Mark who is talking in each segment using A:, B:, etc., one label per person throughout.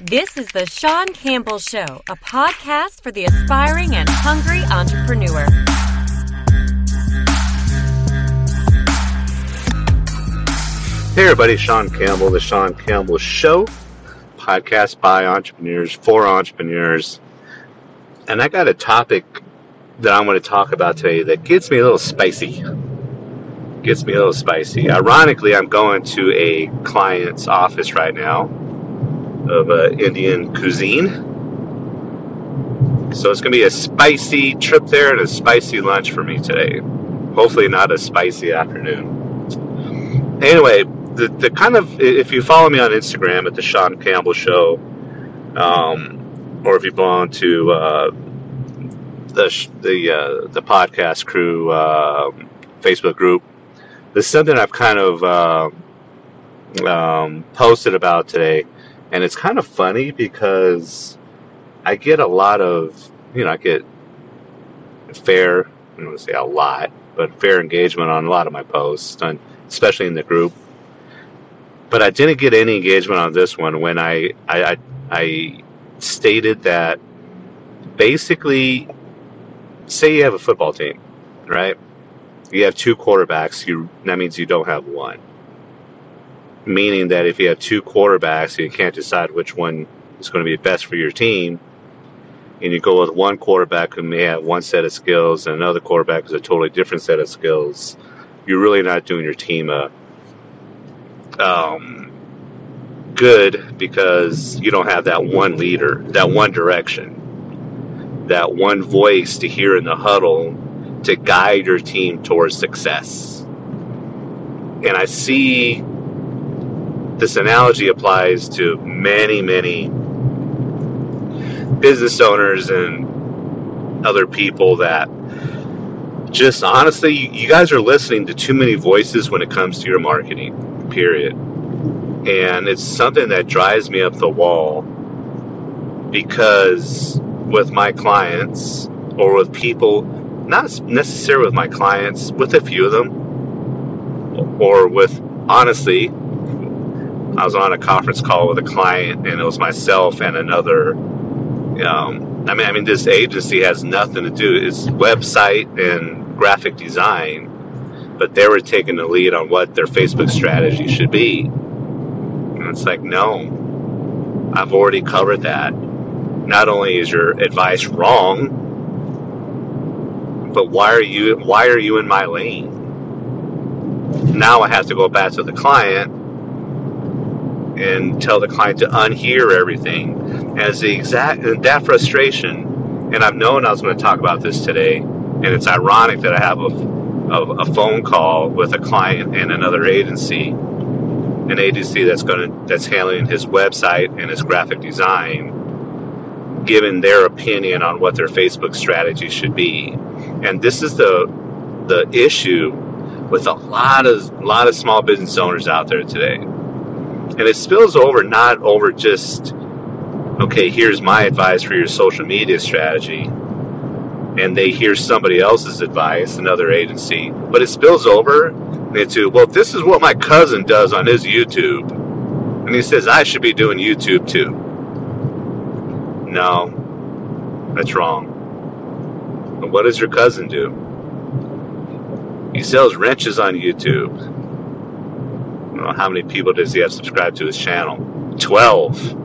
A: This is the Sean Campbell Show, a podcast for the aspiring and hungry entrepreneur.
B: Hey everybody, Sean Campbell, the Sean Campbell Show, podcast by entrepreneurs for entrepreneurs. And I got a topic that I'm going to talk about today that gets me a little spicy. Gets me a little spicy. Ironically, I'm going to a client's office right now of uh, Indian cuisine. So it's going to be a spicy trip there and a spicy lunch for me today. Hopefully, not a spicy afternoon. Anyway, the, the kind of if you follow me on Instagram at the Sean Campbell Show, um, or if you belong to uh, the the uh, the podcast crew uh, Facebook group, there's something I've kind of uh, um, posted about today, and it's kind of funny because I get a lot of you know I get fair I don't want to say a lot, but fair engagement on a lot of my posts, and especially in the group but I didn't get any engagement on this one when I I, I, I stated that basically, say you have a football team, right? You have two quarterbacks. You that means you don't have one. Meaning that if you have two quarterbacks, and you can't decide which one is going to be best for your team, and you go with one quarterback who may have one set of skills and another quarterback who's a totally different set of skills, you're really not doing your team a um, good because you don't have that one leader, that one direction, that one voice to hear in the huddle to guide your team towards success. And I see this analogy applies to many, many business owners and other people that just honestly, you guys are listening to too many voices when it comes to your marketing period. And it's something that drives me up the wall because with my clients or with people, not necessarily with my clients, with a few of them, or with honestly, I was on a conference call with a client and it was myself and another. Um, I mean, I mean, this agency has nothing to do. It's website and graphic design but they were taking the lead on what their Facebook strategy should be. And it's like, no, I've already covered that. Not only is your advice wrong, but why are you why are you in my lane? Now I have to go back to the client and tell the client to unhear everything. As the exact that frustration, and I've known I was going to talk about this today, and it's ironic that I have a of a phone call with a client and another agency, an agency that's going to that's handling his website and his graphic design, giving their opinion on what their Facebook strategy should be. And this is the the issue with a lot of lot of small business owners out there today. And it spills over not over just okay, here's my advice for your social media strategy and they hear somebody else's advice, another agency, but it spills over into, well, this is what my cousin does on his YouTube. And he says, I should be doing YouTube too. No, that's wrong. But what does your cousin do? He sells wrenches on YouTube. Don't know how many people does he have subscribed to his channel? 12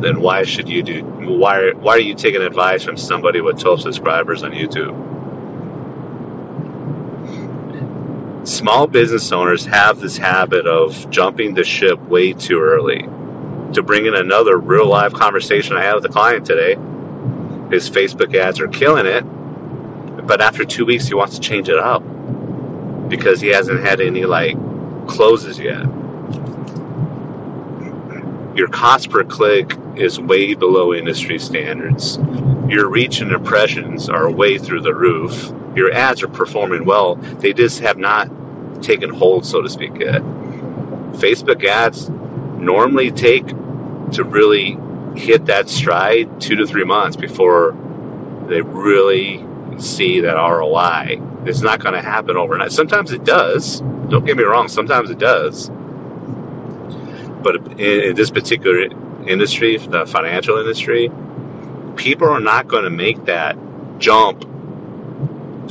B: then why should you do why why are you taking advice from somebody with 12 subscribers on YouTube? Small business owners have this habit of jumping the ship way too early. To bring in another real life conversation I had with a client today, his Facebook ads are killing it, but after two weeks he wants to change it up because he hasn't had any like closes yet your cost per click is way below industry standards. Your reach and impressions are way through the roof. Your ads are performing well. They just have not taken hold, so to speak, yet. Facebook ads normally take to really hit that stride two to three months before they really see that ROI. It's not going to happen overnight. Sometimes it does. Don't get me wrong. Sometimes it does but in, this particular industry, the financial industry, people are not going to make that jump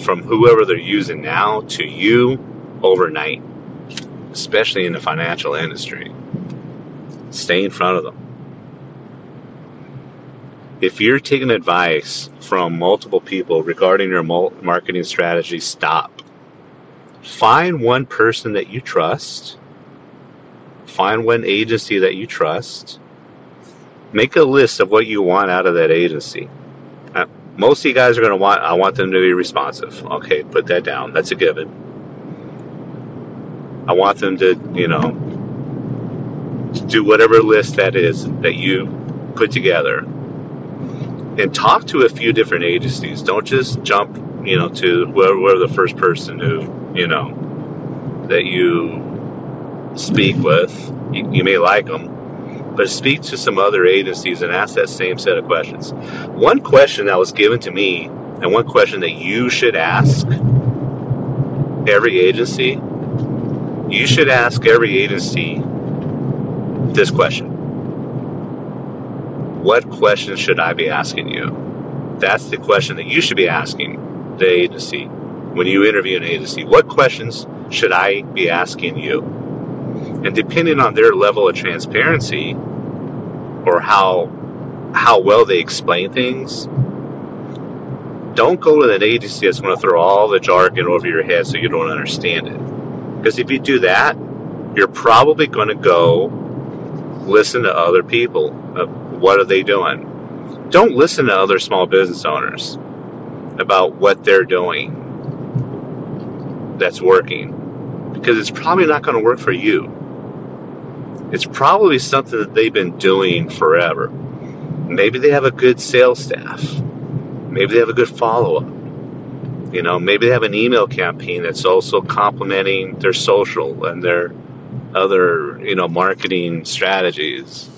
B: from whoever they're using now to you overnight, especially in the financial industry. Stay in front of them. If you're taking advice from multiple people regarding your marketing strategy, stop. Find one person that you trust. Find one agency that you trust. Make a list of what you want out of that agency. Uh, most of you guys are going to want, I want them to be responsive. Okay, put that down. That's a given. I want them to, you know, do whatever list that is that you put together and talk to a few different agencies. Don't just jump, you know, to whoever, the first person who, you know, that you speak with. You, you may like them, but speak to some other agencies and ask that same set of questions. One question that was given to me, and one question that you should ask every agency, you should ask every agency this question what questions should I be asking you? That's the question that you should be asking the agency when you interview an agency. What questions should I be asking you? And depending on their level of transparency or how how well they explain things, don't go to an agency that's going to throw all the jargon over your head so you don't understand it. Because if you do that, you're probably going to go listen to other people. Uh, what are they doing? Don't listen to other small business owners about what they're doing that's working because it's probably not going to work for you. It's probably something that they've been doing forever. Maybe they have a good sales staff. Maybe they have a good follow up. You know, maybe they have an email campaign that's also complementing their social and their other, you know, marketing strategies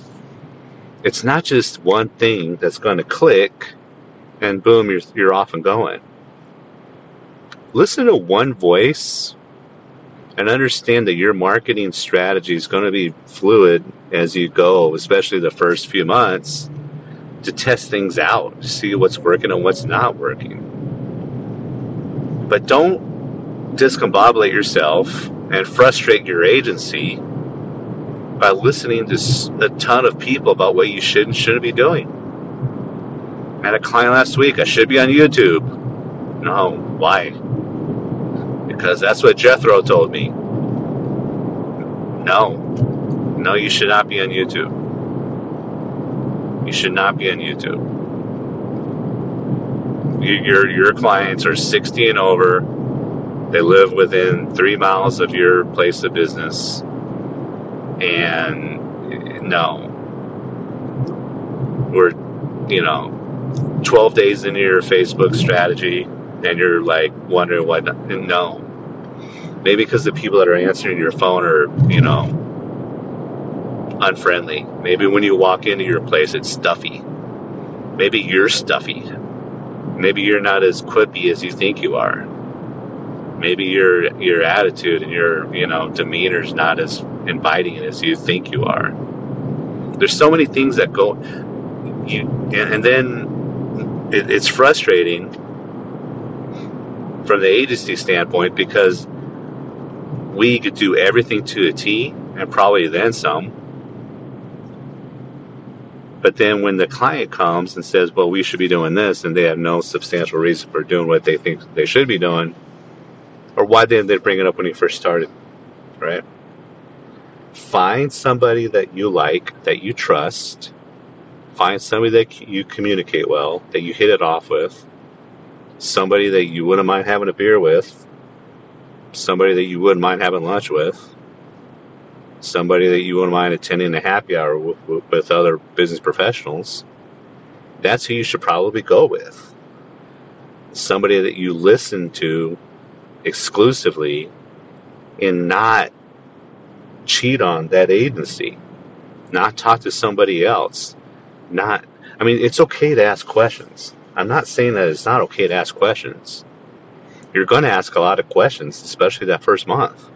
B: it's not just one thing that's going to click and boom, you're, you're off and going. Listen to one voice and understand that your marketing strategy is going to be fluid as you go, especially the first few months, to test things out, see what's working and what's not working. But don't discombobulate yourself and frustrate your agency by listening to a ton of people about what you should and shouldn't be doing. I had a client last week. I should be on YouTube. No, why? Because that's what Jethro told me. No, no, you should not be on YouTube. You should not be on YouTube. Your your clients are 60 and over. They live within three miles of your place of business and no, we're, you know, 12 days into your Facebook strategy and you're like wondering what, no. Maybe because the people that are answering your phone are, you know, unfriendly. Maybe when you walk into your place, it's stuffy. Maybe you're stuffy. Maybe you're not as quippy as you think you are. Maybe your your attitude and your you know demeanor is not as inviting as you think you are. There's so many things that go, you, and then it, it's frustrating from the agency standpoint because we could do everything to a T and probably then some. But then when the client comes and says, well, we should be doing this, and they have no substantial reason for doing what they think they should be doing, or why didn't they bring it up when you first started, right? find somebody that you like, that you trust, find somebody that you communicate well, that you hit it off with, somebody that you wouldn't mind having a beer with, somebody that you wouldn't mind having lunch with, somebody that you wouldn't mind attending a happy hour with, with other business professionals. That's who you should probably go with. Somebody that you listen to exclusively and not cheat on that agency, not talk to somebody else, not. I mean, it's okay to ask questions. I'm not saying that it's not okay to ask questions. You're going to ask a lot of questions, especially that first month.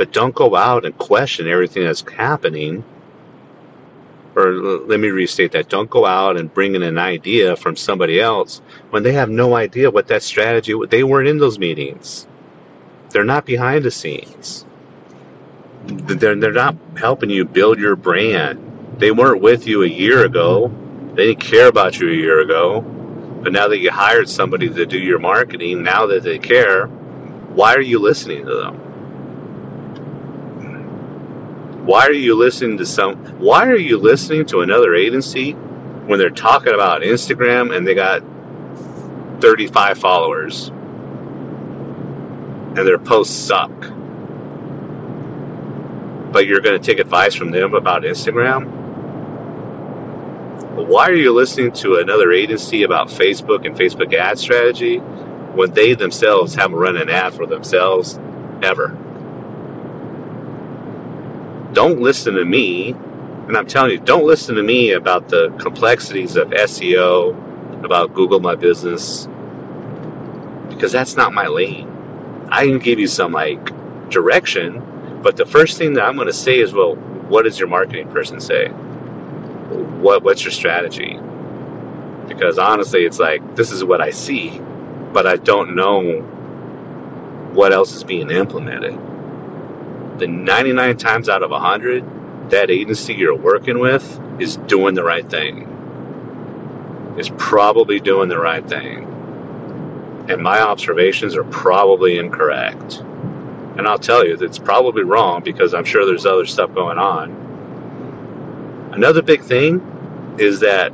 B: but don't go out and question everything that's happening. Or let me restate that. Don't go out and bring in an idea from somebody else when they have no idea what that strategy, they weren't in those meetings. They're not behind the scenes. They're, they're not helping you build your brand. They weren't with you a year ago. They didn't care about you a year ago. But now that you hired somebody to do your marketing, now that they care, why are you listening to them? Why are you listening to some why are you listening to another agency when they're talking about Instagram and they got 35 followers and their posts suck? But you're going to take advice from them about Instagram? Why are you listening to another agency about Facebook and Facebook ad strategy when they themselves haven't run an ad for themselves ever? Don't listen to me, and I'm telling you, don't listen to me about the complexities of SEO, about Google My Business, because that's not my lane. I can give you some like direction, but the first thing that I'm going to say is, well, what does your marketing person say? What what's your strategy? Because honestly, it's like this is what I see, but I don't know what else is being implemented. The 99 times out of 100, that agency you're working with is doing the right thing. Is probably doing the right thing. And my observations are probably incorrect. And I'll tell you, it's probably wrong because I'm sure there's other stuff going on. Another big thing is that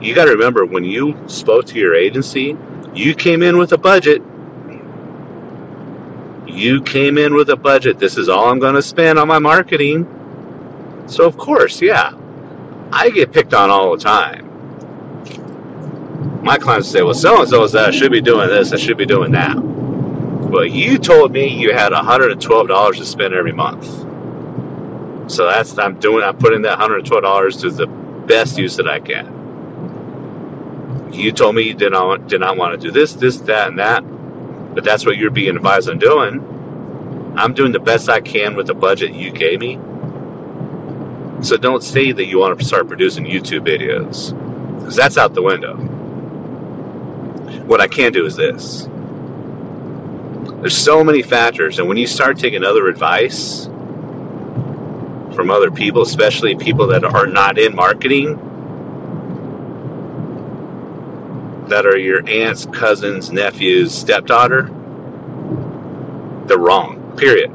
B: you got to remember when you spoke to your agency, you came in with a budget. You came in with a budget. This is all I'm going to spend on my marketing. So, of course, yeah, I get picked on all the time. My clients say, well, so and so said I should be doing this, I should be doing that. Well, you told me you had $112 to spend every month. So that's I'm doing. I'm putting that $112 to the best use that I can. You told me you did not did not want to do this, this, that, and that, but that's what you're being advised on doing. I'm doing the best I can with the budget you gave me. So don't say that you want to start producing YouTube videos, because that's out the window. What I can do is this there's so many factors, and when you start taking other advice from other people, especially people that are not in marketing, that are your aunts, cousins, nephews, stepdaughter, they're wrong. Period.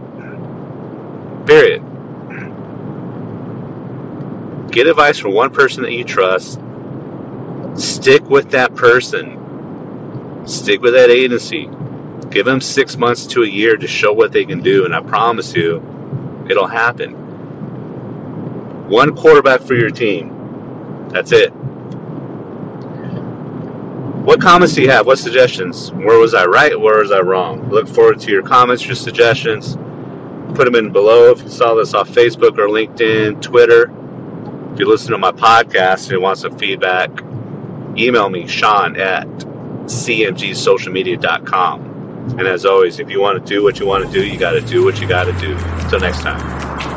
B: Period. Get advice from one person that you trust. Stick with that person. Stick with that agency Give them six months to a year to show what they can do, and I promise you, it'll happen. One quarterback for your team. That's it. What comments do you have? What suggestions? Where was I right? Where was I wrong? Look forward to your comments, your suggestions. Put them in below if you saw this off Facebook or LinkedIn, Twitter. If you listen to my podcast and you want some feedback, email me, Sean at cmgsocialmedia.com. And as always, if you want to do what you want to do, you got to do what you got to do. Until next time.